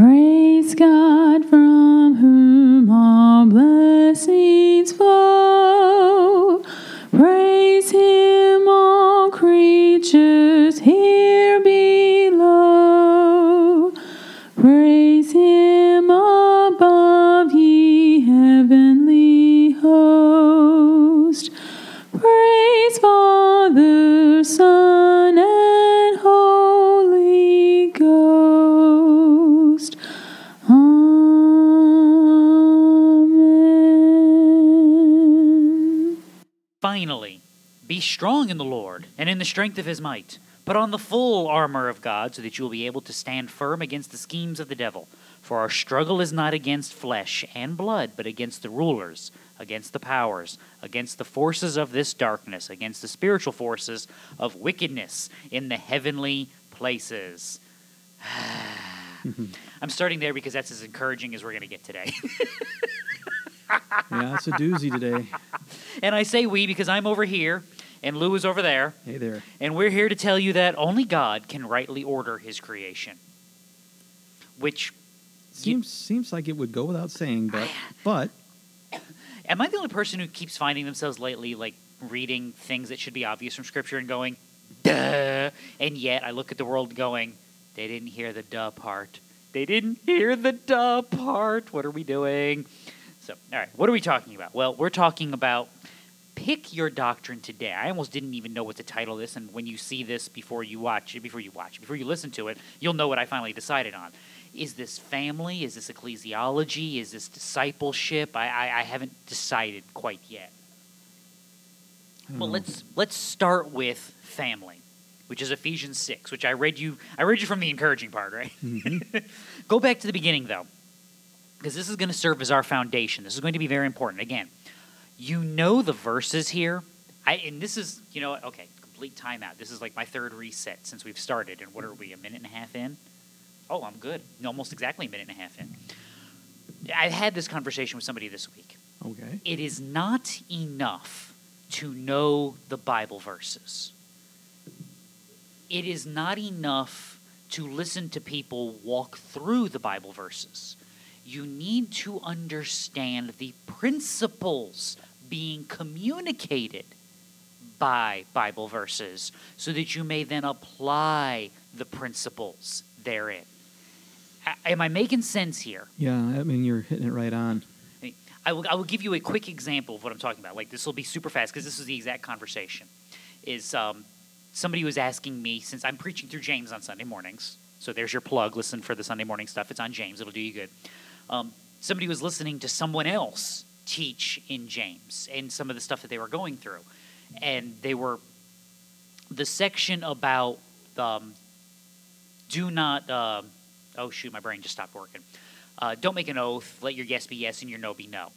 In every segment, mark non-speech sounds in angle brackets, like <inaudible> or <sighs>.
Praise God from be strong in the Lord and in the strength of his might. Put on the full armor of God so that you will be able to stand firm against the schemes of the devil. For our struggle is not against flesh and blood, but against the rulers, against the powers, against the forces of this darkness, against the spiritual forces of wickedness in the heavenly places. <sighs> <laughs> I'm starting there because that's as encouraging as we're going to get today. <laughs> Yeah, it's a doozy today. <laughs> and I say we because I'm over here and Lou is over there. Hey there. And we're here to tell you that only God can rightly order his creation. Which Seems seems like it would go without saying, but uh, but am I the only person who keeps finding themselves lately like reading things that should be obvious from scripture and going, duh. And yet I look at the world going, they didn't hear the duh part. They didn't hear the duh part. What are we doing? So, all right, what are we talking about? Well, we're talking about pick your doctrine today. I almost didn't even know what to title this, and when you see this before you watch it, before you watch, it, before you listen to it, you'll know what I finally decided on. Is this family? Is this ecclesiology? Is this discipleship? I, I, I haven't decided quite yet. Don't Well, let's let's start with family, which is Ephesians six, which I read you. I read you from the encouraging part, right? Mhm. <laughs> Go back to the beginning though, because this is going to serve as our foundation. This is going to be very important. Again, you know the verses here. I and this is you know okay. Complete timeout. This is like my third reset since we've started. And what are we? A minute and a half in? Oh, I'm good. Almost exactly a minute and a half in. I had this conversation with somebody this week okay. it is not enough to know the Bible verses. It is not enough to listen to people walk through the Bible verses. You need to understand the principles being communicated by Bible verses so that you may then apply the principles therein. A- Am I making sense here? Yeah, I mean you're hitting it right on. I will, I will give you a quick example of what I'm talking about. Like this will be super fast because this is the exact conversation. Is um, somebody was asking me since I'm preaching through James on Sunday mornings. So there's your plug. Listen for the Sunday morning stuff. It's on James. It'll do you good. Um, somebody was listening to someone else teach in James and some of the stuff that they were going through, and they were the section about um, do not. Uh, oh shoot, my brain just stopped working. Uh, don't make an oath. Let your yes be yes and your no be no.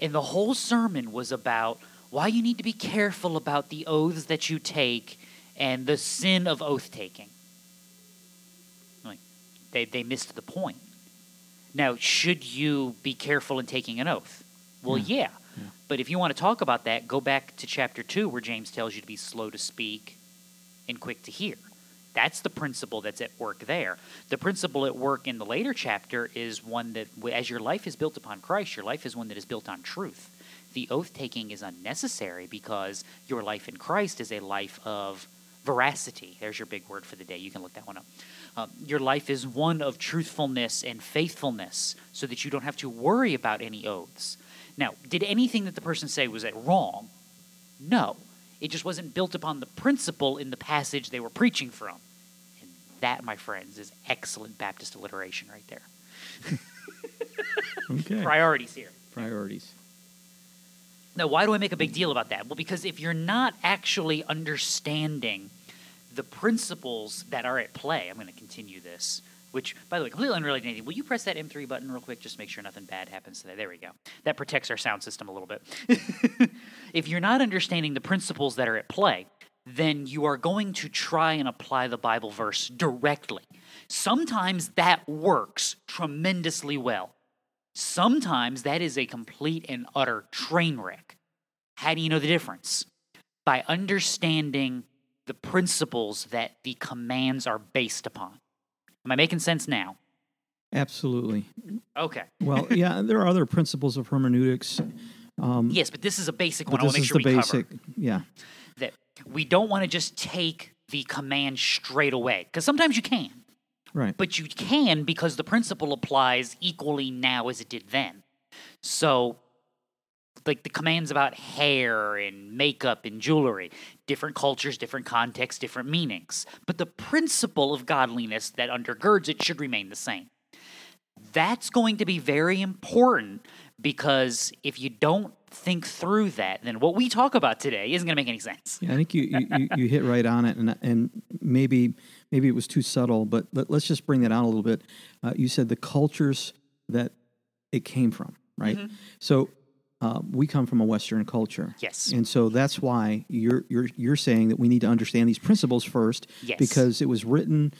And the whole sermon was about why you need to be careful about the oaths that you take and the sin of oath taking. Like, they, they missed the point. Now, should you be careful in taking an oath? Well, Yeah. yeah. Yeah. But if you want to talk about that, go back to chapter 2 where James tells you to be slow to speak and quick to hear. That's the principle that's at work there. The principle at work in the later chapter is one that, as your life is built upon Christ, your life is one that is built on truth. The oath taking is unnecessary because your life in Christ is a life of veracity. There's your big word for the day. You can look that one up. Um, your life is one of truthfulness and faithfulness so that you don't have to worry about any oaths. Now, did anything that the person say was it wrong? No. It just wasn't built upon the principle in the passage they were preaching from. And that, my friends, is excellent Baptist alliteration right there. <laughs> Okay. Priorities here. Priorities. Now, why do I make a big deal about that? Well, because if you're not actually understanding the principles that are at play, I'm going to continue this, which, by the way, completely unrelated to anything. Will you press that M3 button real quick just make sure nothing bad happens today? There we go. That protects our sound system a little bit. <laughs> if you're not understanding the principles that are at play, then you are going to try and apply the Bible verse directly. Sometimes that works tremendously well. Sometimes that is a complete and utter train wreck. How do you know the difference? By understanding the principles that the commands are based upon. Am I making sense now? Absolutely. Okay. Well, yeah, <laughs> there are other principles of hermeneutics. Um, yes, but this is a basic one. I want this to make is sure the we basic. cover Yeah. that we don't want to just take the command straight away because sometimes you can, Right. but you can because the principle applies equally now as it did then. So, like the commands about hair and makeup and jewelry, different cultures, different contexts, different meanings. But the principle of godliness that undergirds it should remain the same. That's going to be very important because if you don't think through that, then what we talk about today isn't going to make any sense. Yeah, I think you, you, you, hit right on it, and and maybe maybe it was too subtle, but let, let's just bring that out a little bit. Uh, you said the cultures that it came from, right? Mm-hmm. So uh, we come from a Western culture, Yes. and so that's why you're you're you're saying that we need to understand these principles first, Yes. because it was written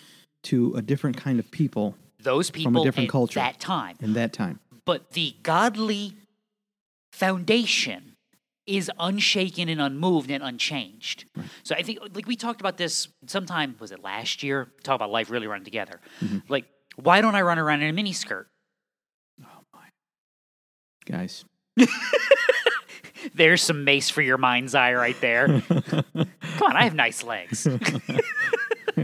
to a different kind of people Those people from a different at culture. that time. in that time. But the godly foundation is unshaken and unmoved and unchanged. So I think, like we talked about this sometime, was it last year? Talk about life really running together. Mm-hmm. Like, why don't I run around in a miniskirt? Oh my. Guys, <laughs> There's some mace for your mind's eye right there. <laughs> Come on, I have nice legs. <laughs>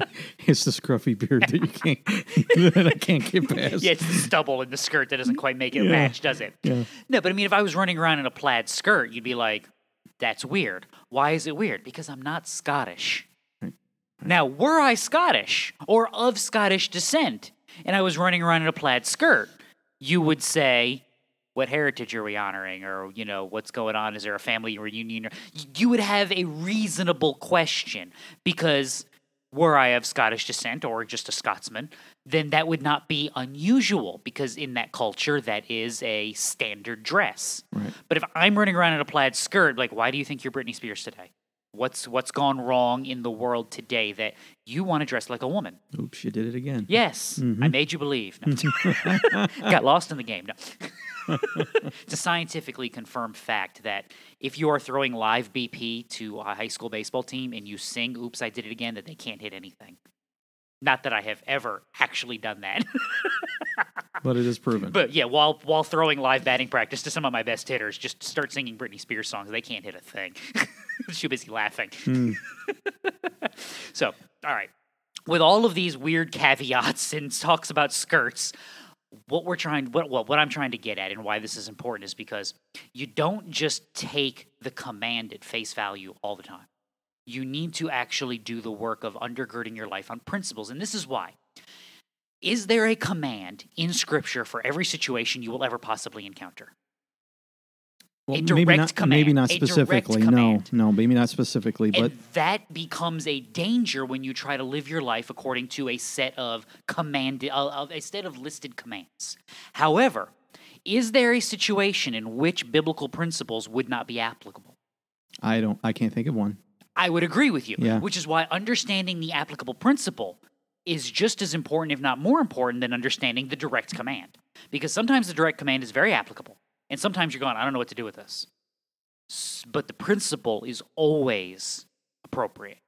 it's the scruffy beard that you can't that I can't get past. Yeah, it's the stubble in the skirt that doesn't quite make it Yeah. match, does it? Yeah. No, but I mean, if I was running around in a plaid skirt, you'd be like, that's weird. Why is it weird? Because I'm not Scottish. Now, were I Scottish or of Scottish descent and I was running around in a plaid skirt, you would say, what heritage are we honoring? Or, you know, what's going on? Is there a family reunion? Or, you would have a reasonable question because were I of Scottish descent or just a Scotsman, then that would not be unusual because in that culture, that is a standard dress. Right. But if I'm running around in a plaid skirt, like, why do you think you're Britney Spears today? What's what's gone wrong in the world today that you want to dress like a woman? Oops, you did it again. Yes, I mm-hmm. made you believe. No. <laughs> Got lost in the game. No. <laughs> it's a scientifically confirmed fact that if you are throwing live BP to a high school baseball team and you sing "Oops, I did it again," that they can't hit anything. Not that I have ever actually done that, <laughs> But it is proven. but yeah, while while throwing live batting practice to some of my best hitters, just start singing Britney Spears songs. They can't hit a thing. <laughs> Too busy laughing. Hmm. <laughs> so, all right. With all of these weird caveats and talks about skirts, what we're trying, what well, what I'm trying to get at, and why this is important, is because you don't just take the command at face value all the time. You need to actually do the work of undergirding your life on principles, and this is why. Is there a command in Scripture for every situation you will ever possibly encounter? Well, a maybe direct not, command, Maybe not specifically. No, no, maybe not specifically. But and that becomes a danger when you try to live your life according to a set of command uh, a set of listed commands. However, is there a situation in which biblical principles would not be applicable? I don't. I can't think of one. I would agree with you, Yeah. which is why understanding the applicable principle is just as important, if not more important, than understanding the direct command. Because sometimes the direct command is very applicable, and sometimes you're going, I don't know what to do with this. But the principle is always appropriate.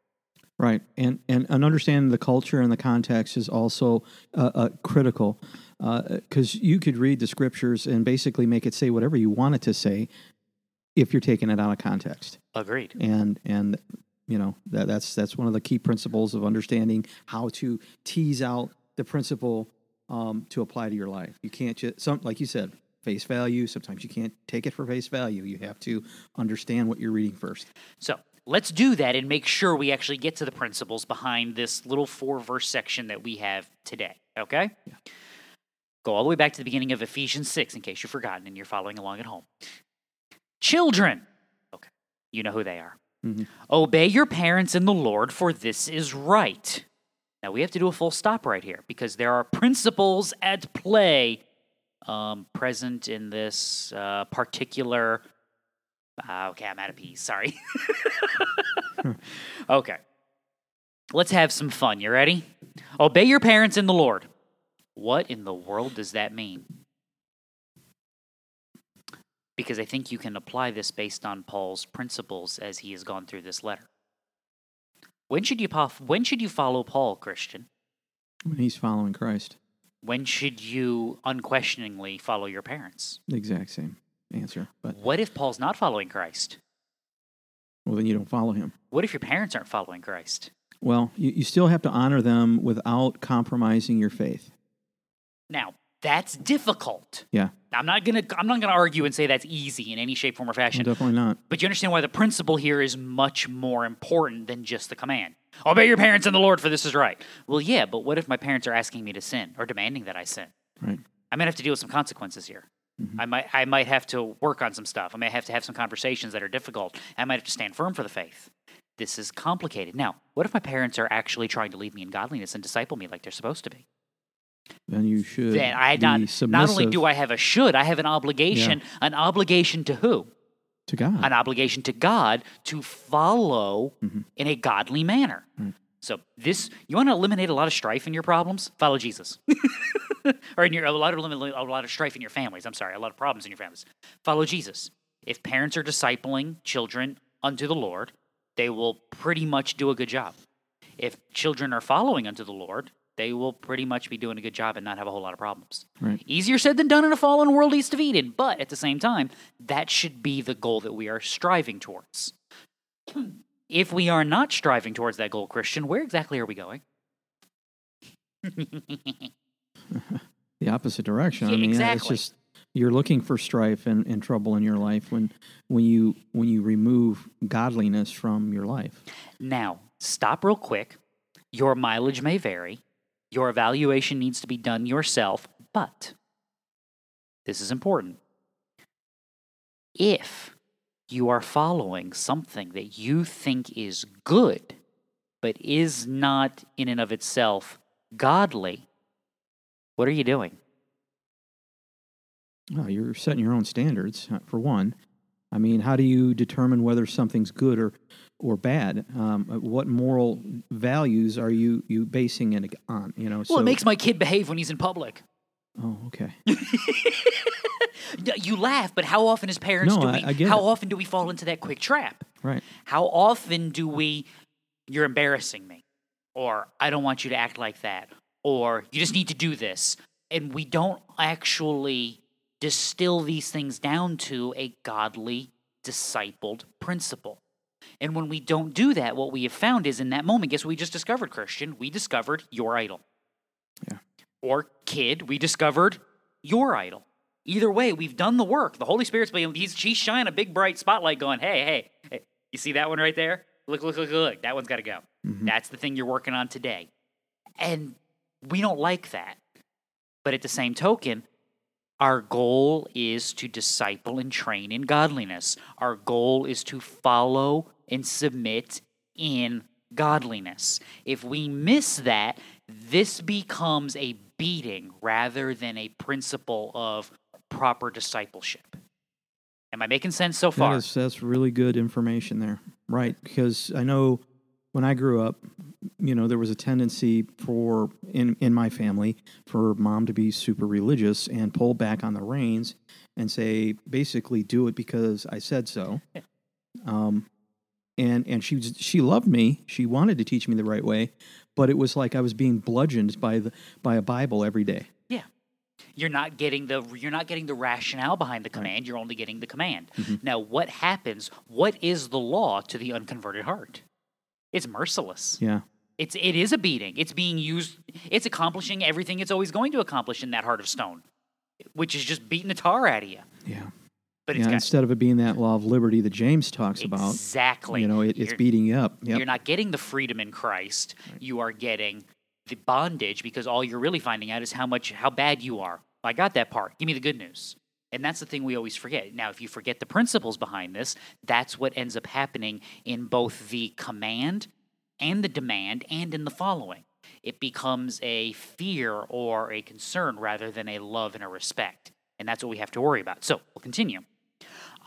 Right, and and, and understanding the culture and the context is also uh, uh, critical, because you could read the scriptures and basically make it say whatever you want it to say, if you're taking it out of context. Agreed. And and you know that that's that's one of the key principles of understanding how to tease out the principle um, to apply to your life. You can't just some like you said face value. Sometimes you can't take it for face value. You have to understand what you're reading first. So let's do that and make sure we actually get to the principles behind this little four verse section that we have today. Okay? Go all the way back to the beginning of Ephesians 6 in case you've forgotten and you're following along at home. Children. Okay. You know who they are. Mhm. Obey your parents in the Lord, for this is right. Now we have to do a full stop right here because there are principles at play um, present in this uh, particular. Uh, okay, I'm out of peas. Sorry. <laughs> <laughs> okay. Let's have some fun. You ready? Obey your parents in the Lord. What in the world does that mean? Because I think you can apply this based on Paul's principles as he has gone through this letter. When should you, when should you follow Paul, Christian? When he's following Christ. When should you unquestioningly follow your parents? The exact same answer. But What if Paul's not following Christ? well, then you don't follow him. What if your parents aren't following Christ? Well, you, you still have to honor them without compromising your faith. Now, that's difficult. Yeah, I'm not gonna I'm not gonna argue and say that's easy in any shape, form, or fashion. definitely not. But you understand why the principle here is much more important than just the command. Obey your parents and the Lord, for this is right. Well, yeah, but what if my parents are asking me to sin or demanding that I sin? Right. I might have to deal with some consequences here. Mm-hmm. I might I might have to work on some stuff. I might have to have some conversations that are difficult. I might have to stand firm for the faith. This is complicated. Now, what if my parents are actually trying to lead me in godliness and disciple me like they're supposed to be? Then you should Then I not submissive not only do I have a should, I have an obligation. An obligation to who? to God. an obligation to God to follow mm-hmm. in a godly manner. So this, you want to eliminate a lot of strife in your problems? Follow Jesus, <laughs> or in your a lot of eliminate a lot of strife in your families. I'm sorry, a lot of problems in your families. Follow Jesus. If parents are discipling children unto the Lord, they will pretty much do a good job. If children are following unto the Lord, they will pretty much be doing a good job and not have a whole lot of problems. Right. Easier said than done in a fallen world east of Eden, but at the same time, that should be the goal that we are striving towards. <clears throat> If we are not striving towards that goal, Christian, where exactly are we going? <laughs> the opposite direction. Yeah, I mean, exactly. it's just you're looking for strife and, and trouble in your life when when you when you remove godliness from your life. Now, stop real quick. Your mileage may vary. Your evaluation needs to be done yourself, but this is important. If you are following something that you think is good, but is not in and of itself godly, what are you doing? Oh, you're setting your own standards uh, for one. I mean, how do you determine whether something's good or or bad? Um, what moral values are you you basing it on? You know, Well, so, it makes my kid behave when he's in public. Oh, okay. <laughs> You laugh, but how often as parents No, do I- we I get how it. often do we fall into that quick trap? Right. How often do we you're embarrassing me or I don't want you to act like that or you just need to do this and we don't actually distill these things down to a godly discipled principle. And when we don't do that, what we have found is in that moment, guess what we just discovered, Christian? We discovered your idol. Yeah. Or kid, we discovered your idol. Either way, we've done the work. The Holy Spirit's being, he's, she's shining a big bright spotlight going, hey, hey, hey, you see that one right there? Look, look, look, look. That one's got to go. Mhm. That's the thing you're working on today. And we don't like that. But at the same token, our goal is to disciple and train in godliness. Our goal is to follow and submit in godliness. If we miss that, this becomes a beating rather than a principle of proper discipleship. Am I making sense so far? That is that's really good information there. Right, because I know when I grew up, you know, there was a tendency for in in my family for mom to be super religious and pull back on the reins and say basically do it because I said so. <laughs> Um and and she was, she loved me. She wanted to teach me the right way, but it was like I was being bludgeoned by the by a Bible every day. Yeah. You're not getting the you're not getting the rationale behind the command, you're only getting the command. Now, what happens? What is the law to the unconverted heart? It's merciless. Yeah. It's it is a beating. It's being used it's accomplishing everything it's always going to accomplish in that heart of stone, which is just beating the tar out of you. Yeah. But it's Yeah, instead of it being that law of liberty that James talks about, exactly you know, it, it's You're- beating you up. Yep. You're not getting the freedom in Christ. You are getting the bondage because all you're really finding out is how much how bad you are. I got that part. Give me the good news. And that's the thing we always forget. Now, if you forget the principles behind this, that's what ends up happening in both the command and the demand and in the following. It becomes a fear or a concern rather than a love and a respect. And that's what we have to worry about. So we'll continue.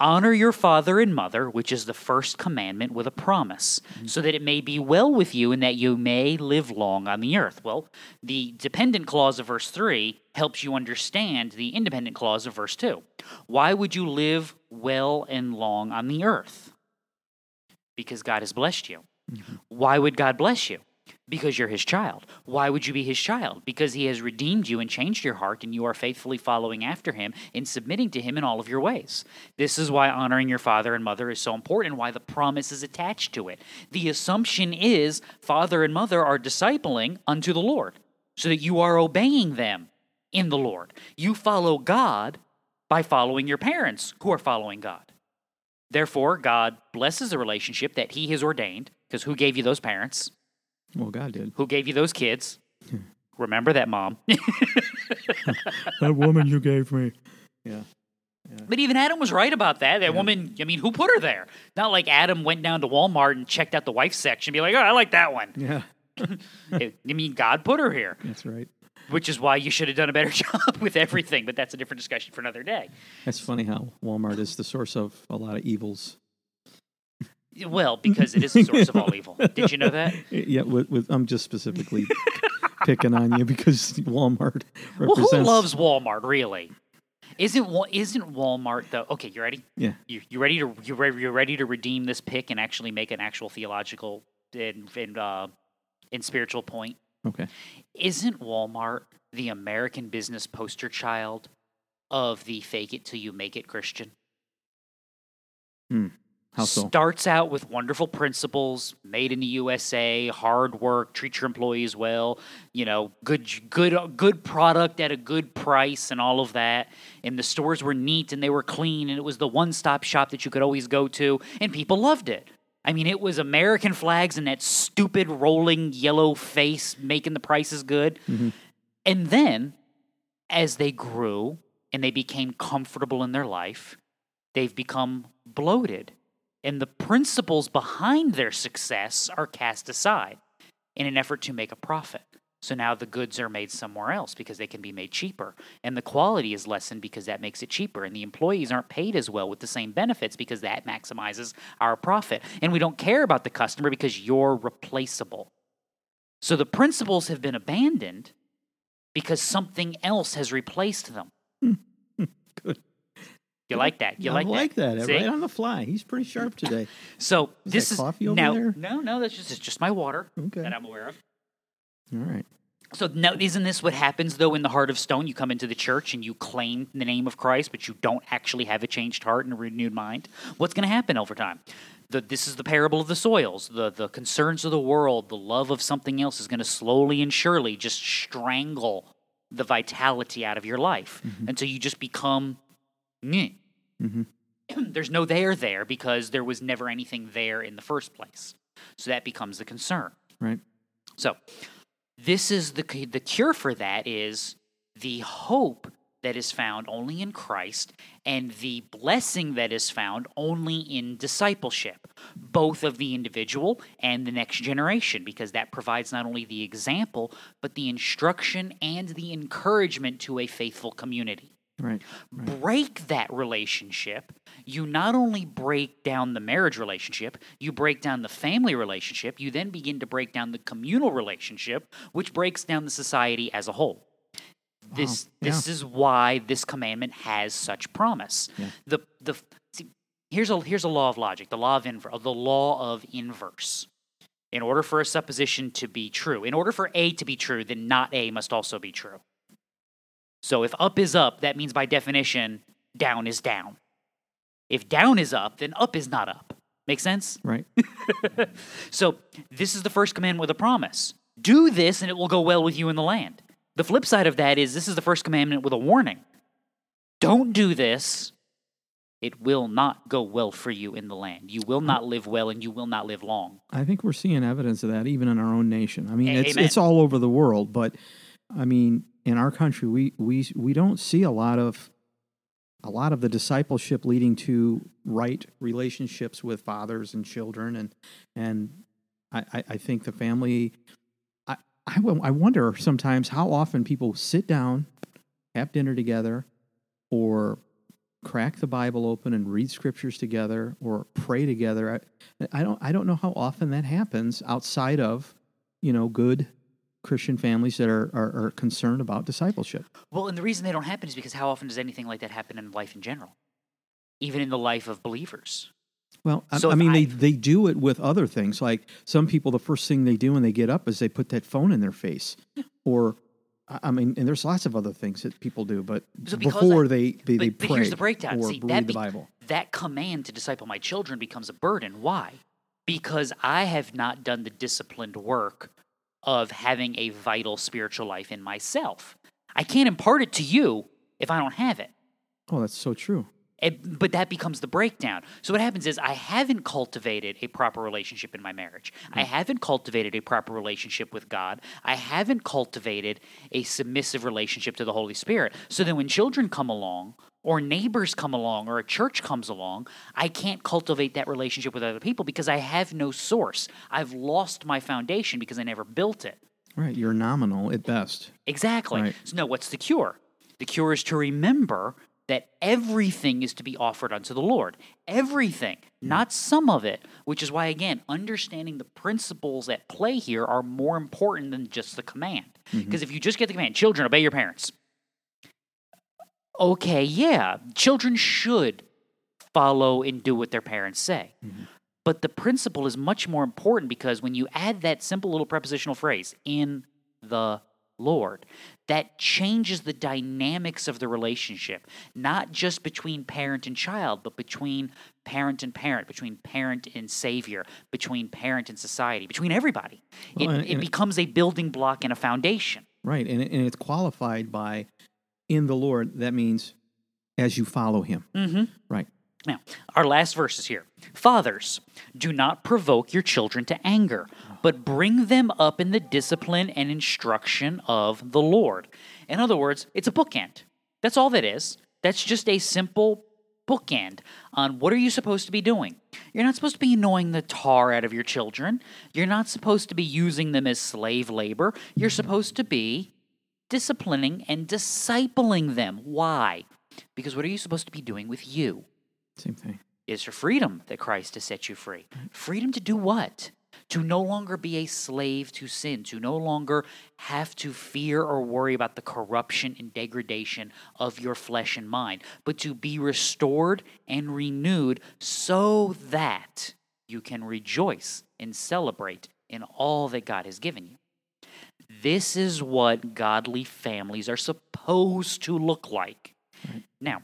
Honor your father and mother, which is the first commandment with a promise, mm-hmm. so that it may be well with you and that you may live long on the earth. Well, the dependent clause of verse 3 helps you understand the independent clause of verse 2. Why would you live well and long on the earth? Because God has blessed you. Mm-hmm. Why would God bless you? Because you're his child. Why would you be his child? Because he has redeemed you and changed your heart, and you are faithfully following after him and submitting to him in all of your ways. This is why honoring your father and mother is so important, why the promise is attached to it. The assumption is father and mother are discipling unto the Lord, so that you are obeying them in the Lord. You follow God by following your parents who are following God. Therefore, God blesses the relationship that He has ordained, because who gave you those parents? Well, God did. Who gave you those kids? Hmm. Remember that, mom. <laughs> that woman you gave me. Yeah. But even Adam was right about that. That woman, I mean, who put her there? Not like Adam went down to Walmart and checked out the wife section and be like, oh, I like that one. Yeah. <laughs> I mean, God put her here, That's right. which is why you should have done a better <laughs> job with everything. But that's a different discussion for another day. That's funny how Walmart is the source of a lot of evils. Well, because it is the source of all evil. Did you know that? <laughs> Yeah, with, with I'm just specifically <laughs> picking on you because Walmart Well, represents. who loves Walmart, really? Isn't isn't Walmart though? Okay, you ready? Yeah. You you ready to you ready you ready to redeem this pick and actually make an actual theological and and uh, and spiritual point? Okay. Isn't Walmart the American business poster child of the fake it till you make it Christian? How so? Starts out with wonderful principles, made in the USA, hard work, treat your employees well, you know, good good good product at a good price and all of that. And the stores were neat and they were clean and it was the one-stop shop that you could always go to and people loved it. I mean, it was American flags and that stupid rolling yellow face making the prices good. Mm-hmm. And then as they grew and they became comfortable in their life, they've become bloated. And the principles behind their success are cast aside in an effort to make a profit. So now the goods are made somewhere else because they can be made cheaper. And the quality is lessened because that makes it cheaper. And the employees aren't paid as well with the same benefits because that maximizes our profit. And we don't care about the customer because you're replaceable. So the principles have been abandoned because something else has replaced them. <laughs> Good. You like that? You I like, like that. See? Right on the fly. He's pretty sharp today. <laughs> So Is this that is coffee over now. there? No, no, that's just it's just my water Okay. that I'm aware of. All right. So now, isn't this what happens though in the heart of stone? You come into the church and you claim the name of Christ, but you don't actually have a changed heart and a renewed mind. What's going to happen over time? The, this is the parable of the soils. The the concerns of the world, the love of something else, is going to slowly and surely just strangle the vitality out of your life mm-hmm. until you just become. Meh. Mm-hmm. <clears throat> There's no there there because there was never anything there in the first place. So that becomes the concern. Right. So, this is the the cure for that is the hope that is found only in Christ and the blessing that is found only in discipleship, both of the individual and the next generation, because that provides not only the example, but the instruction and the encouragement to a faithful community Right. break that relationship, you not only break down the marriage relationship, you break down the family relationship, you then begin to break down the communal relationship, which breaks down the society as a whole. This yeah. this is why this commandment has such promise. Yeah. The the see, here's a here's a law of logic, the law of inverse, the law of inverse. In order for a supposition to be true, in order for A to be true, then not A must also be true. So if up is up, that means by definition, down is down. If down is up, then up is not up. Make sense? Right. <laughs> So this is the first commandment with a promise. Do this and it will go well with you in the land. The flip side of that is this is the first commandment with a warning. Don't do this. It will not go well for you in the land. You will not live well and you will not live long. I think we're seeing evidence of that even in our own nation. I mean, A- it's amen. it's all over the world, but I mean, in our country, we we we don't see a lot of a lot of the discipleship leading to right relationships with fathers and children, and and I I, think the family. I, I I wonder sometimes how often people sit down, have dinner together, or crack the Bible open and read scriptures together or pray together. I, I don't I don't know how often that happens outside of you know good Christian families that are, are, are concerned about discipleship. Well, and the reason they don't happen is because how often does anything like that happen in life in general? Even in the life of believers. Well, I, So I if mean, I- they, they do it with other things. Like some people, the first thing they do when they get up is they put that phone in their face, or I I mean, and there's lots of other things that people do. But So before I- they they, they But, but pray here's the breakdown. or See, read that the be- Bible. That command to disciple my children becomes a burden. Why? Because I have not done the disciplined work of having a vital spiritual life in myself. I can't impart it to you if I don't have it. Oh, that's so true. It- but that becomes the breakdown. So what happens is I haven't cultivated a proper relationship in my marriage. I hmm. haven't cultivated a proper relationship with God. I haven't cultivated a submissive relationship to the Holy Spirit. So then when children come along or neighbors come along or a church comes along, I can't cultivate that relationship with other people because I have no source. I've lost my foundation because I never built it. Right, you're nominal at best. Exactly. Right. So, no, what's the cure? The cure is to remember that everything is to be offered unto the Lord. Everything, hmm. not some of it, which is why, again, understanding the principles at play here are more important than just the command. Mm-hmm. Because if you just get the command, children, obey your parents. Okay, yeah, children should follow and do what their parents say. Mm-hmm. But the principle is much more important because when you add that simple little prepositional phrase, in the Lord, that changes the dynamics of the relationship, not just between parent and child, but between parent and parent, between parent and savior, between parent and society, between everybody. Well, it it becomes a building block and a foundation. Right, and, and it's qualified by in the Lord. That means as you follow Him. Mm-hmm. Right. Now, our last verse is here. Fathers, do not provoke your children to anger, but bring them up in the discipline and instruction of the Lord. In other words, it's a bookend. That's all that is. That's just a simple bookend on what are you supposed to be doing. You're not supposed to be annoying the tar out of your children. You're not supposed to be using them as slave labor. You're supposed to be disciplining and discipling them. Why? Because what are you supposed to be doing with you? Same thing. is for freedom that Christ has set you free. Freedom to do what? To no longer be a slave to sin, to no longer have to fear or worry about the corruption and degradation of your flesh and mind, but to be restored and renewed so that you can rejoice and celebrate in all that God has given you. This is what godly families are supposed to look like. Now,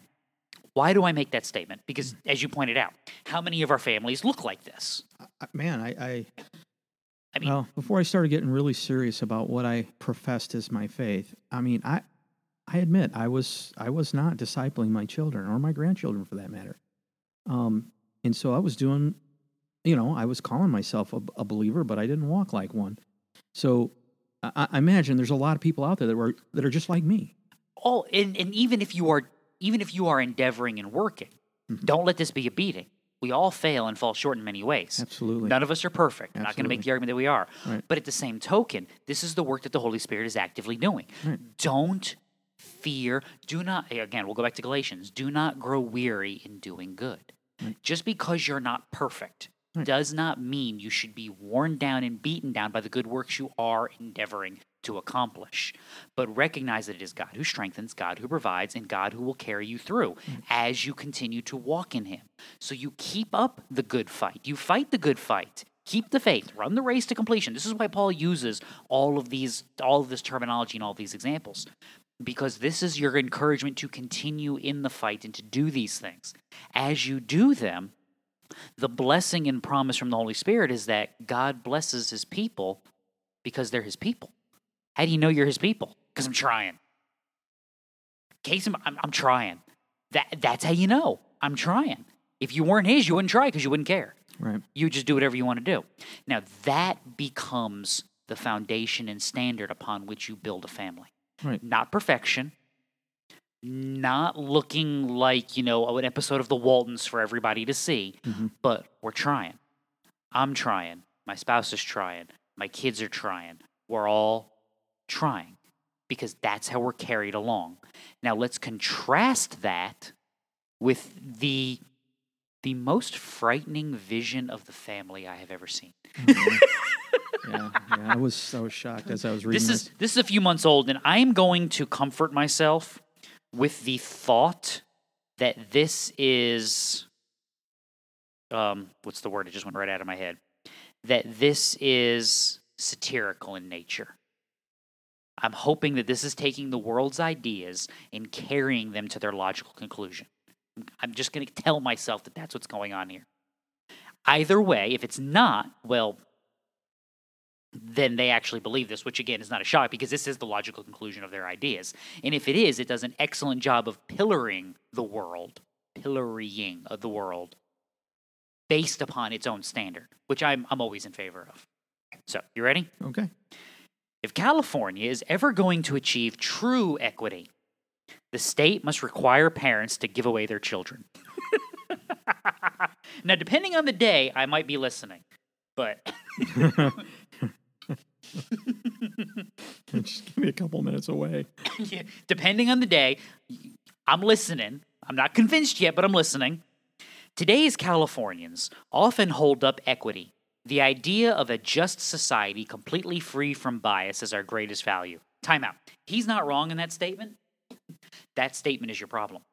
why do I make that statement? Because, as you pointed out, how many of our families look like this? Man, I, I I mean, well, before I started getting really serious about what I professed as my faith, I mean, I I admit I was I was not discipling my children or my grandchildren for that matter. Um, and so I was doing, you know, I was calling myself a, a believer, but I didn't walk like one. So I, I imagine there's a lot of people out there that were that are just like me. Oh, and, and even if you are even if you are endeavoring and working, Mm-hmm. don't let this be a beating. We all fail and fall short in many ways. Absolutely. None of us are perfect. I'm not going to make the argument that we are. Right. But at the same token, this is the work that the Holy Spirit is actively doing. Right. Don't fear. Do not, again, we'll go back to Galatians. Do not grow weary in doing good. Just because you're not perfect Right. Does not mean you should be worn down and beaten down by the good works you are endeavoring to accomplish. But recognize that it is God who strengthens, God who provides, and God who will carry you through mm. as you continue to walk in Him. So you keep up the good fight. You fight the good fight. Keep the faith. Run the race to completion. This is why Paul uses all of these, all of this terminology and all these examples. Because this is your encouragement to continue in the fight and to do these things. As you do them, the blessing and promise from the Holy Spirit is that God blesses his people because they're his people. How do you know you're his people? Because I'm trying. Case I'm, I'm trying. That, that's how you know. I'm trying. If you weren't his, you wouldn't try because you wouldn't care. Right. You just do whatever you want to do. Now, that becomes the foundation and standard upon which you build a family. Right. Not perfection, not looking like, you know, an episode of The Waltons for everybody to see, mm-hmm. but we're trying. I'm trying. My spouse is trying. My kids are trying. We're all trying because that's how we're carried along. Now, let's contrast that with the the most frightening vision of the family I have ever seen. Mm-hmm. <laughs> Yeah, yeah, I was I was shocked as I was reading This is this is a few months old, and I am going to comfort myself with the thought that this is um, what's the word? It just went right out of my head. That this is satirical in nature. I'm hoping that this is taking the world's ideas and carrying them to their logical conclusion. I'm just going to tell myself that that's what's going on here. Either way, if it's not, well, then they actually believe this, which again is not a shock because this is the logical conclusion of their ideas. And if it is, it does an excellent job of pillaring the world, pillarying of the world based upon its own standard, which I'm, I'm always in favor of. So, you ready? Okay. If California is ever going to achieve true equity, the state must require parents to give away their children. <laughs> now, depending on the day, I might be listening, but <laughs> Just give me a couple minutes away. <laughs> yeah, depending on the day, I'm listening. I'm not convinced yet, but I'm listening. Today's Californians often hold up equity, the idea of a just society completely free from bias, as our greatest value. Time out. He's not wrong in that statement. That statement is your problem.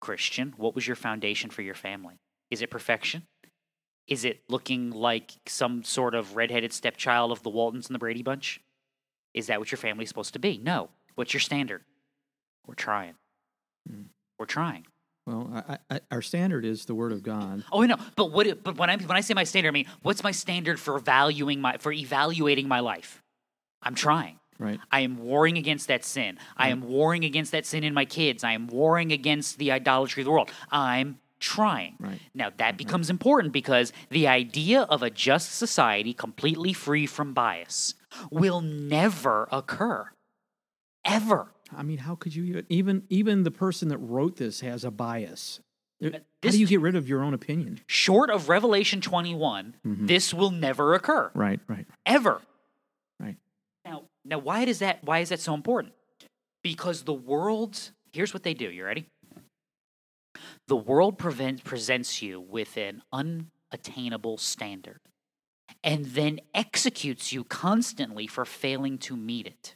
Christian, what was your foundation for your family? Is it perfection? Is it looking like some sort of redheaded stepchild of the Waltons and the Brady Bunch? Is that what your family's supposed to be? No. What's your standard? We're trying. Mm. We're trying. Well, I, I, our standard is the Word of God. Oh, I know. But what? But when I when I say my standard, I mean what's my standard for valuing my for evaluating my life? I'm trying. Right. I am warring against that sin. I am warring against that sin in my kids. I am warring against the idolatry of the world. I'm trying. Right. Now that becomes important because the idea of a just society completely free from bias will never occur. Ever. I mean, how could you even even the person that wrote this has a bias? There- How do you get rid of your own opinion? Short of Revelation 21, mm-hmm. this will never occur. Right. Right. Ever. Right. Now, now why does that why is that so important? Because the world, here's what they do. You ready? The world prevent, presents you with an unattainable standard and then executes you constantly for failing to meet it.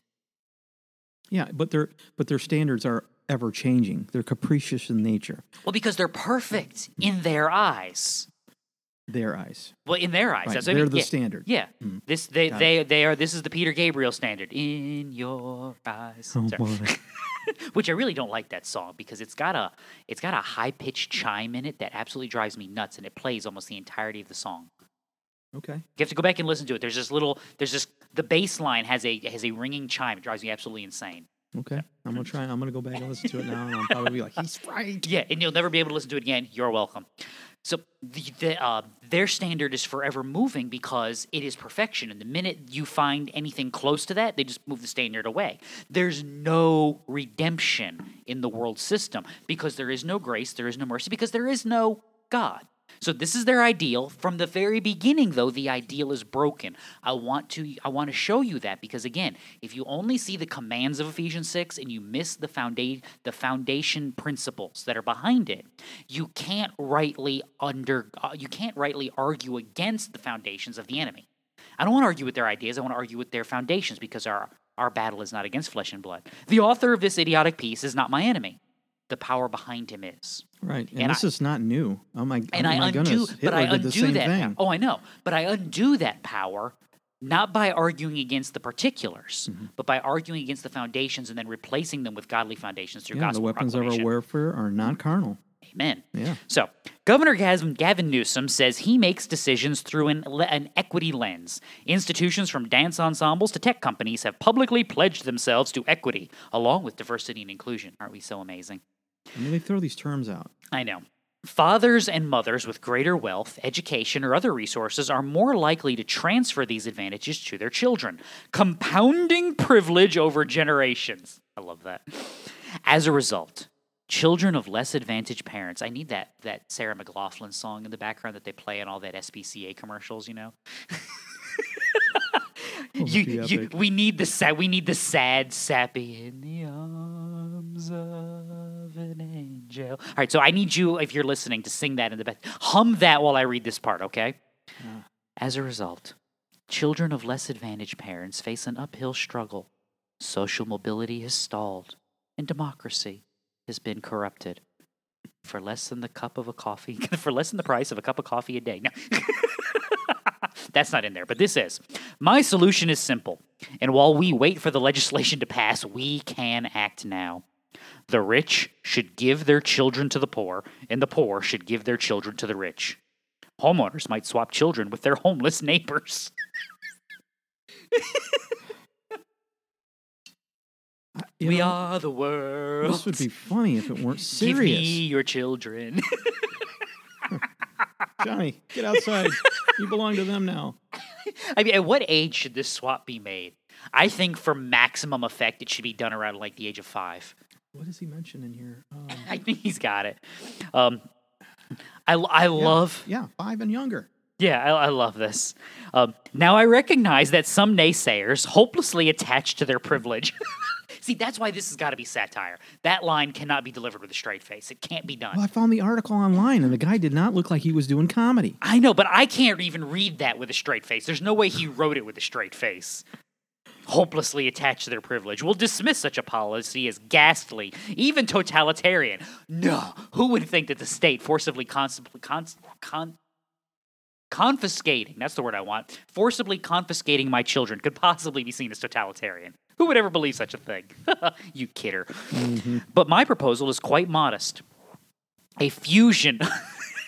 Yeah, but their but their standards are ever changing. They're capricious in nature. Well, because they're perfect in their eyes. Their eyes. Well, in their eyes, Right, that's what they're mean. the yeah. standard. Yeah, Mm. this they Got they they are. This is the Peter Gabriel standard. In your eyes. Oh <laughs> which I really don't like that song because it's got a it's got a high pitched chime in it that absolutely drives me nuts, and it plays almost the entirety of the song. Okay. You have to go back and listen to it. There's this little there's this the bass line has a has a ringing chime. It drives me absolutely insane. Okay. I'm gonna try. I'm gonna go back and listen to it now, and I'll probably be like, "He's right." Yeah, and you'll never be able to listen to it again. You're welcome. So the, the, uh, their standard is forever moving because it is perfection. And the minute you find anything close to that, they just move the standard away. There's no redemption in the world system because there is no grace, there is no mercy, because there is no God. So this is their ideal from the very beginning though the ideal is broken. I want to I want to show you that because again, if you only see the commands of Ephesians 6 and you miss the foundation the foundation principles that are behind it, you can't rightly under uh, you can't rightly argue against the foundations of the enemy. I don't want to argue with their ideas, I want to argue with their foundations because our our battle is not against flesh and blood. The author of this idiotic piece is not my enemy. The power behind him is. Right. And, And this I- is not new. Oh my. and oh I my undo, goodness. but Hitler I did undo the same that. thing. Oh, I know, but I undo that power not by arguing against the particulars, Mm-hmm. but by arguing against the foundations and then replacing them with godly foundations through Yeah, the weapons of our warfare are not carnal. Amen. Yeah. So, Governor Gavin, Gavin Newsom says he makes decisions through an, an equity lens. Institutions from dance ensembles to tech companies have publicly pledged themselves to equity, along with diversity and inclusion. Aren't we so amazing? I mean, they throw these terms out. I know. Fathers and mothers with greater wealth, education, or other resources are more likely to transfer these advantages to their children, compounding privilege over generations. I love that. As a result, children of less advantaged parents, I need that, that Sarah McLachlan song in the background that they play in all that SPCA commercials, you know? <laughs> you, you, we need the sad, we need the sad sappy in the arms of an angel. All right, so I need you, if you're listening, to sing that in the back. Hum that while I read this part, okay? Mm. As a result, children of less advantaged parents face an uphill struggle. Social mobility has stalled, and democracy has been corrupted. for less than the cup of a coffee, <laughs> for less than the price of a cup of coffee a day. No. <laughs> That's not in there, but this is. My solution is simple. And while we wait for the legislation to pass, we can act now. The rich should give their children to the poor, and the poor should give their children to the rich. Homeowners might swap children with their homeless neighbors. <laughs> You we know, are the world. This would be funny if it weren't serious. Give me your children. <laughs> Johnny, get outside. you belong to them now. I mean, at what age should this swap be made? I think for maximum effect, it should be done around like the age of five. What does he mention in here? Um, <laughs> I think he's got it. Um, I, I love, yeah, five and younger. yeah, I, I love this. Um, now I recognize that some naysayers hopelessly attached to their privilege. <laughs> See, that's why this has got to be satire. That line cannot be delivered with a straight face. It can't be done. Well, I found the article online, and the guy did not look like he was doing comedy. I know, but I can't even read that with a straight face. There's no way he wrote it with a straight face. Hopelessly attached to their privilege. We'll dismiss such a policy as ghastly, even totalitarian. No, who would think that the state forcibly constantly con, con, confiscating, that's the word I want, forcibly confiscating my children could possibly be seen as totalitarian? Who would ever believe such a thing? <laughs> you kidder. Mm-hmm. But my proposal is quite modest. A fusion <laughs>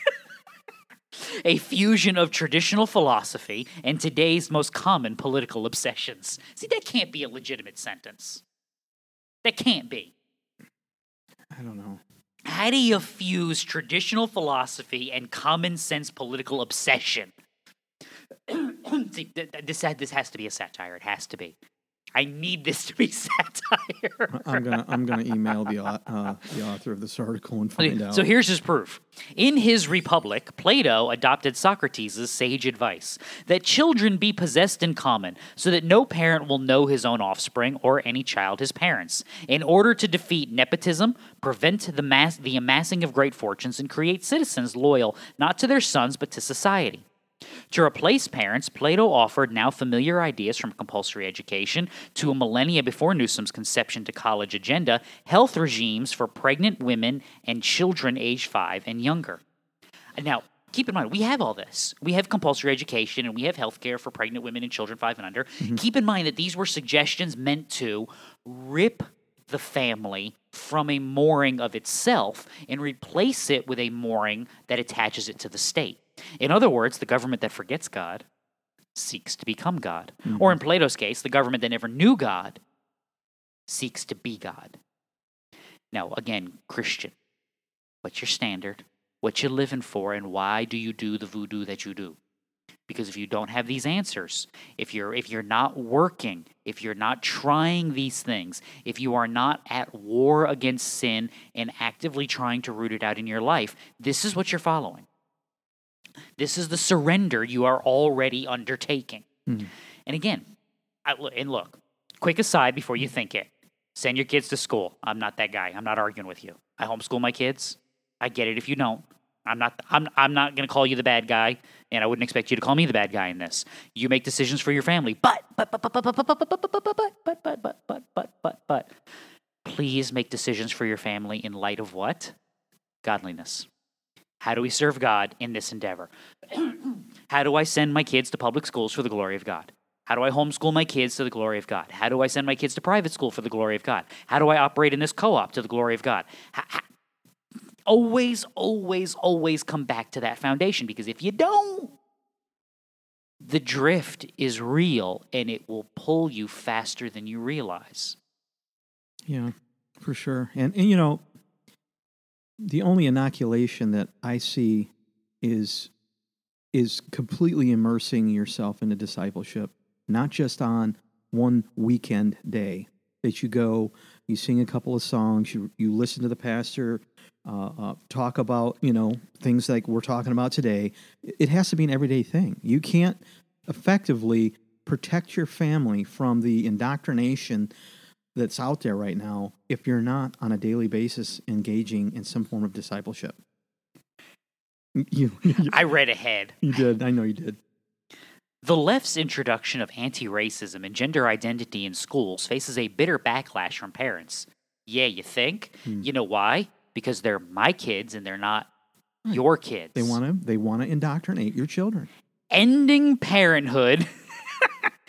a fusion of traditional philosophy and today's most common political obsessions. See, that can't be a legitimate sentence. That can't be. I don't know. How do you fuse traditional philosophy and common sense political obsession? <clears throat> See, th- th- this, this has to be a satire. It has to be. I need this to be <laughs> satire. I'm gonna I'm gonna email the uh, the author of this article and find out. So here's his proof. In his Republic, Plato adopted Socrates' sage advice that children be possessed in common, so that no parent will know his own offspring or any child his parents, in order to defeat nepotism, prevent the, mass- the amassing of great fortunes, and create citizens loyal not to their sons but to society. To replace parents, Plato offered now familiar ideas from compulsory education to a millennia before Newsom's conception to college agenda health regimes for pregnant women and children age five and younger. Now, keep in mind, we have all this. We have compulsory education and we have health care for pregnant women and children five and under. Mm-hmm. Keep in mind that these were suggestions meant to rip the family from a mooring of itself and replace it with a mooring that attaches it to the state. In other words, the government that forgets God seeks to become God. Mm-hmm. Or in Plato's case, the government that never knew God seeks to be God. Now, again, Christian, what's your standard? What you living for, and why do you do the voodoo that you do? Because if you don't have these answers, if you're if you're not working, if you're not trying these things, if you are not at war against sin and actively trying to root it out in your life, this is what you're following. This is the surrender you are already undertaking. Mhm. And again, I, and look, quick aside before you think it. Send your kids to school. I'm not that guy. I'm not arguing with you. I homeschool my kids. I get it if you don't. I'm not I'm I'm not going to call you the bad guy and I wouldn't expect you to call me the bad guy in this. You make decisions for your family. But but but but but but but but but but but but but but but but but but but please make decisions for your family in light of what? Godliness. How do we serve God in this endeavor? <clears throat> How do I send my kids to public schools for the glory of God? How do I homeschool my kids to the glory of God? How do I send my kids to private school for the glory of God? How do I operate in this co op to the glory of God? How, how, always, always, always come back to that foundation because if you don't, the drift is real and it will pull you faster than you realize. Yeah, for sure. And, and you know, the only inoculation that I see is is completely immersing yourself into discipleship, not just on one weekend day that you go, you sing a couple of songs, you you listen to the pastor uh, uh, talk about you know things like we're talking about today. It has to be an everyday thing. You can't effectively protect your family from the indoctrination that's out there right now if you're not on a daily basis engaging in some form of discipleship. You, <laughs> you, I read ahead. you did. I know you did. The left's introduction of anti racism and gender identity in schools faces a bitter backlash from parents. Yeah, you think? Hmm. You know why? Because they're my kids and they're not your kids. They want to they want to indoctrinate your children. ending parenthood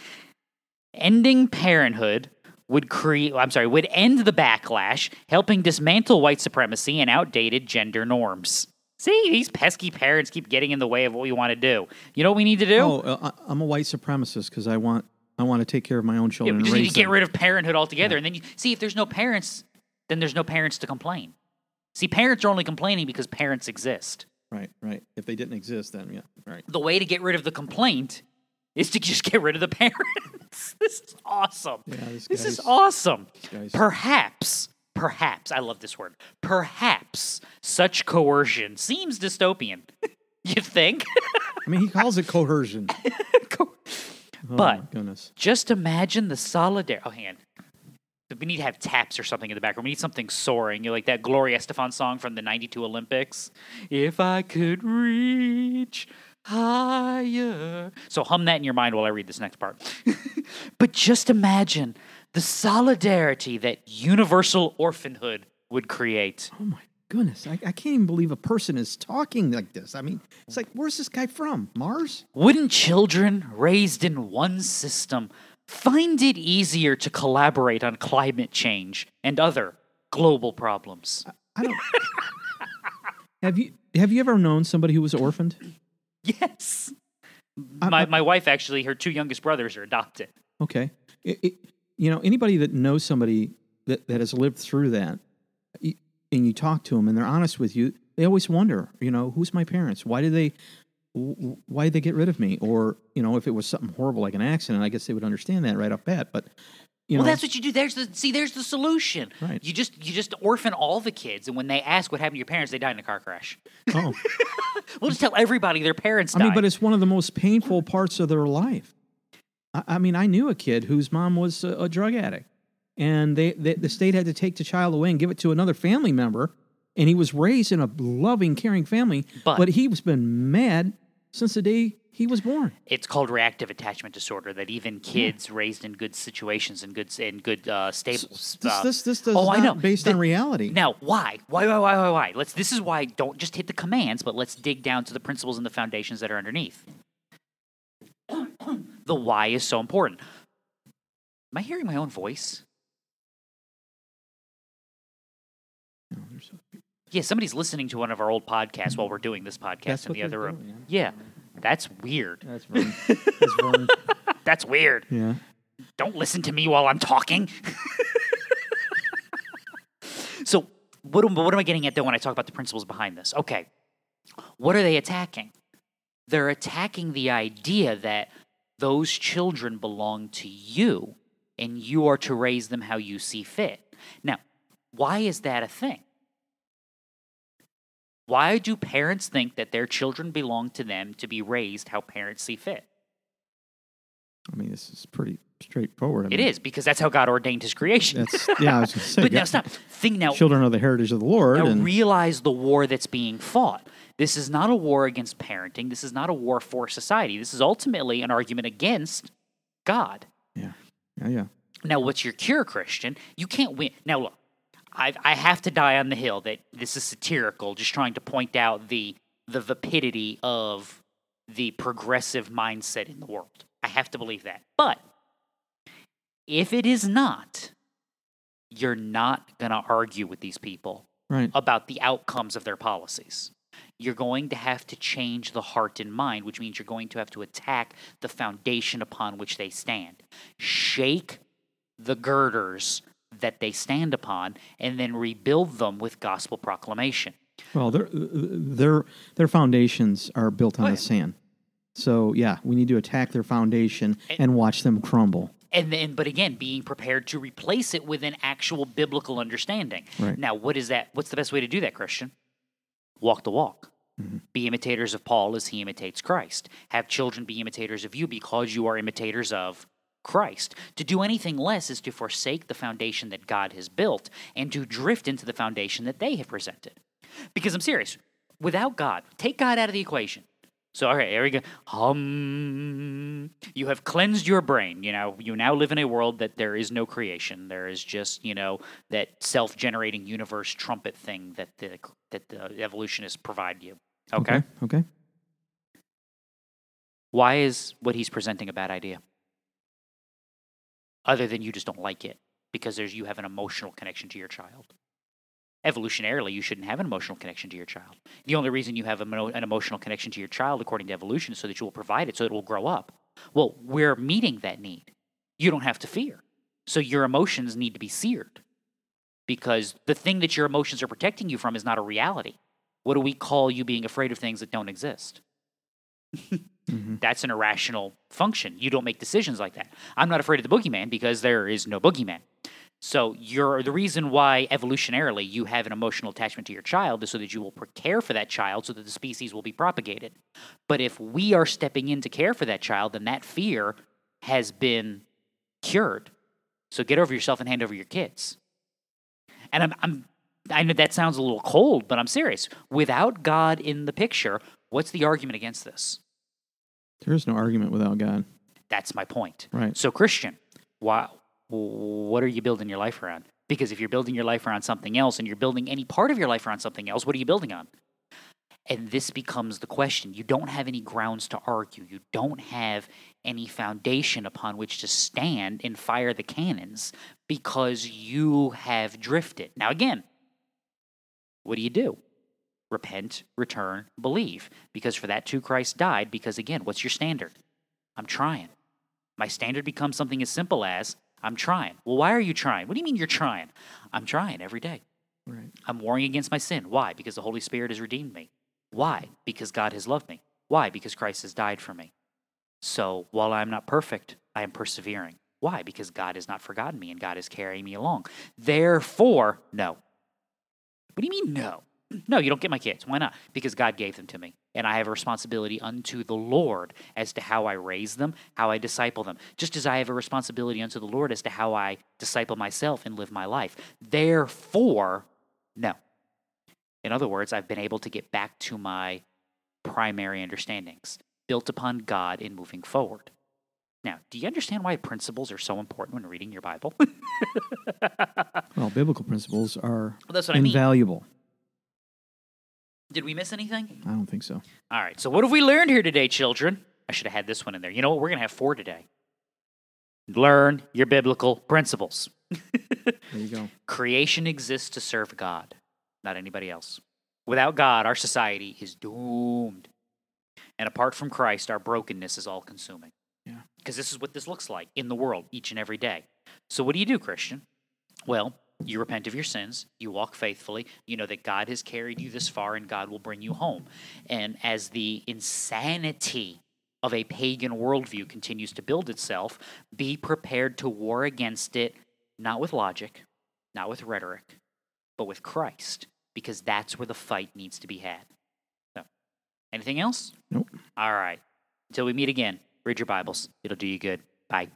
<laughs> ending parenthood would create I'm sorry, would end the backlash, helping dismantle white supremacy and outdated gender norms. See, these pesky parents keep getting in the way of what we want to do. You know what we need to do? Oh, uh, I'm a white supremacist because I want I want to take care of my own Yeah, children. we and just need to get them. rid of parenthood altogether. And then you see if there's no parents, then there's no parents to complain. See, parents are only complaining because parents exist. Right, right. If they didn't exist, then yeah, right. the way to get rid of the complaint is to just get rid of the <laughs> parents. this is awesome. Yeah, this this is awesome. Perhaps, perhaps, I love this word. Perhaps such coercion seems dystopian. <laughs> you think? I mean, he calls it coercion. <laughs> Co- Oh, But- goodness. just imagine the solidarity. Oh, hang on. We need to have taps or something in the background. We need something soaring. You know, like that Gloria Estefan song from the 92 Olympics. If I could reach higher. So hum that in your mind while I read this next part. <laughs> but just imagine the solidarity that universal orphanhood would create. Oh my goodness. I, I can't even believe a person is talking like this. I mean, it's like, where's this guy from? Mars? Wouldn't children raised in one system find it easier to collaborate on climate change and other global problems? I don't. <laughs> have you have you ever known somebody who was orphaned? Yes. I- My, I- my wife actually, her two youngest brothers are adopted. Okay. It, it, you know, anybody that knows somebody that, that has lived through that, and you talk to them and they're honest with you, they always wonder, you know, who's my parents? Why did they, why did they get rid of me? Or, you know, if it was something horrible like an accident, I guess they would understand that right off bat. But, you well, know, that's what you do. There's the see. There's the solution. Right. You just you just orphan all the kids, and when they ask what happened to your parents, they died in a car crash. oh, <laughs> We'll just tell everybody their parents I died. mean, but it's one of the most painful parts of their life. I, I mean, I knew a kid whose mom was a, a drug addict, and they, they the state had to take the child away and give it to another family member, and he was raised in a loving, caring family, But- but, he's been mad since the day he was born. it's called reactive attachment disorder. That even kids raised in good situations and good in good uh, stable. This uh, this this does oh, not I know. based The- on reality. Now, why? Why, why, why, why, why? Let's. This is why. Don't just hit the commands, but let's dig down to the principles and the foundations that are underneath. the why is so important. Am I hearing my own voice? No, Yeah, somebody's listening to one of our old podcasts while we're doing this podcast That's in the other room. doing, Yeah, that's weird. That's Vern. That's Vern. <laughs> That's weird. Yeah. Don't listen to me while I'm talking. <laughs> so, what am, what am I getting at though when I talk about the principles behind this? Okay, what are they attacking? They're attacking the idea that those children belong to you and you are to raise them how you see fit. Now, why is that a thing? Why do parents think that their children belong to them to be raised how parents see fit? I mean, this is pretty straightforward. I It mean, is because that's how God ordained His creation. Yeah. I was going to say, <laughs> but now stop. Think now. children are the heritage of the Lord, Now and realize the war that's being fought. This is not a war against parenting. This is not a war for society. This is ultimately an argument against God. yeah, yeah, yeah. Now, what's your cure, Christian? You can't win. Now, look, I, I have to die on the hill that this is satirical, just trying to point out the the vapidity of the progressive mindset in the world. I have to believe that. But if it is not, you're not going to argue with these people Right. about the outcomes of their policies. You're going to have to change the heart and mind, which means you're going to have to attack the foundation upon which they stand. Shake the girders that they stand upon and then rebuild them with gospel proclamation. Well, their their their foundations are built on the sand. So yeah, we need to attack their foundation and watch them crumble. And then, but again, being prepared to replace it with an actual biblical understanding. Right. Now, what is that? What's the best way to do that, Christian? Walk the walk. Mm-hmm. Be imitators of Paul as he imitates Christ. Have children be imitators of you because you are imitators of Christ. To do anything less is to forsake the foundation that God has built and to drift into the foundation that they have presented. Because I'm serious, without God, take God out of the equation. So, all right, here we go. Hum. You have cleansed your brain. You know, you now live in a world that there is no creation. There is just, you know, that self-generating universe trumpet thing that the that the evolutionists provide you. Okay. Okay. Why is what he's presenting a bad idea? Other than you just don't like it because there's you have an emotional connection to your child. Evolutionarily, you shouldn't have an emotional connection to your child. The only reason you have an emotional connection to your child, according to evolution, is so that you will provide it so it will grow up. Well, we're meeting that need. You don't have to fear. So your emotions need to be seared because the thing that your emotions are protecting you from is not a reality. What do we call you being afraid of things that don't exist? <laughs> Mhm. That's an irrational function. You don't make decisions like that. I'm not afraid of the boogeyman because there is no boogeyman. So you're the reason why evolutionarily you have an emotional attachment to your child is so that you will care for that child so that the species will be propagated. But if we are stepping in to care for that child, then that fear has been cured. So get over yourself and hand over your kids. And I'm, I'm I know that sounds a little cold, but I'm serious. Without God in the picture, what's the argument against this? There is no argument without God. That's my point. Right. So, Christian, why, what are you building your life around? Because if you're building your life around something else and you're building any part of your life around something else, what are you building on? And this becomes the question. You don't have any grounds to argue. You don't have any foundation upon which to stand and fire the cannons because you have drifted. Now, again, what do you do? Repent, return, believe. Because for that too Christ died. Because again, what's your standard? I'm trying. My standard becomes something as simple as I'm trying. Well, why are you trying? What do you mean you're trying? I'm trying every day. Right. I'm warring against my sin. Why? Because the Holy Spirit has redeemed me. Why? Because God has loved me. Why? Because Christ has died for me. So while I'm not perfect, I am persevering. Why? Because God has not forgotten me and God is carrying me along. Therefore, no. What do you mean, no? No, you don't get my kids. Why not? Because God gave them to me. And I have a responsibility unto the Lord as to how I raise them, how I disciple them, just as I have a responsibility unto the Lord as to how I disciple myself and live my life. Therefore, no. In other words, I've been able to get back to my primary understandings built upon God in moving forward. Now, do you understand why principles are so important when reading your Bible? <laughs> Well, biblical principles are Well, that's what I mean. Did we miss anything? I don't think so. All right, so what have we learned here today, children? I should have had this one in there. You know what? We're going to have four today. Learn your biblical principles. <laughs> There you go. Creation exists to serve God, not anybody else. Without God, our society is doomed. And apart from Christ, our brokenness is all consuming. Yeah. Because this is what this looks like in the world each and every day. So, what do you do, Christian? Well, you repent of your sins, you walk faithfully, you know that God has carried you this far and God will bring you home. And as the insanity of a pagan worldview continues to build itself, be prepared to war against it, not with logic, not with rhetoric, but with Christ, because that's where the fight needs to be had. So, anything else? Nope. All right. Until we meet again, read your Bibles. It'll do you good. Bye.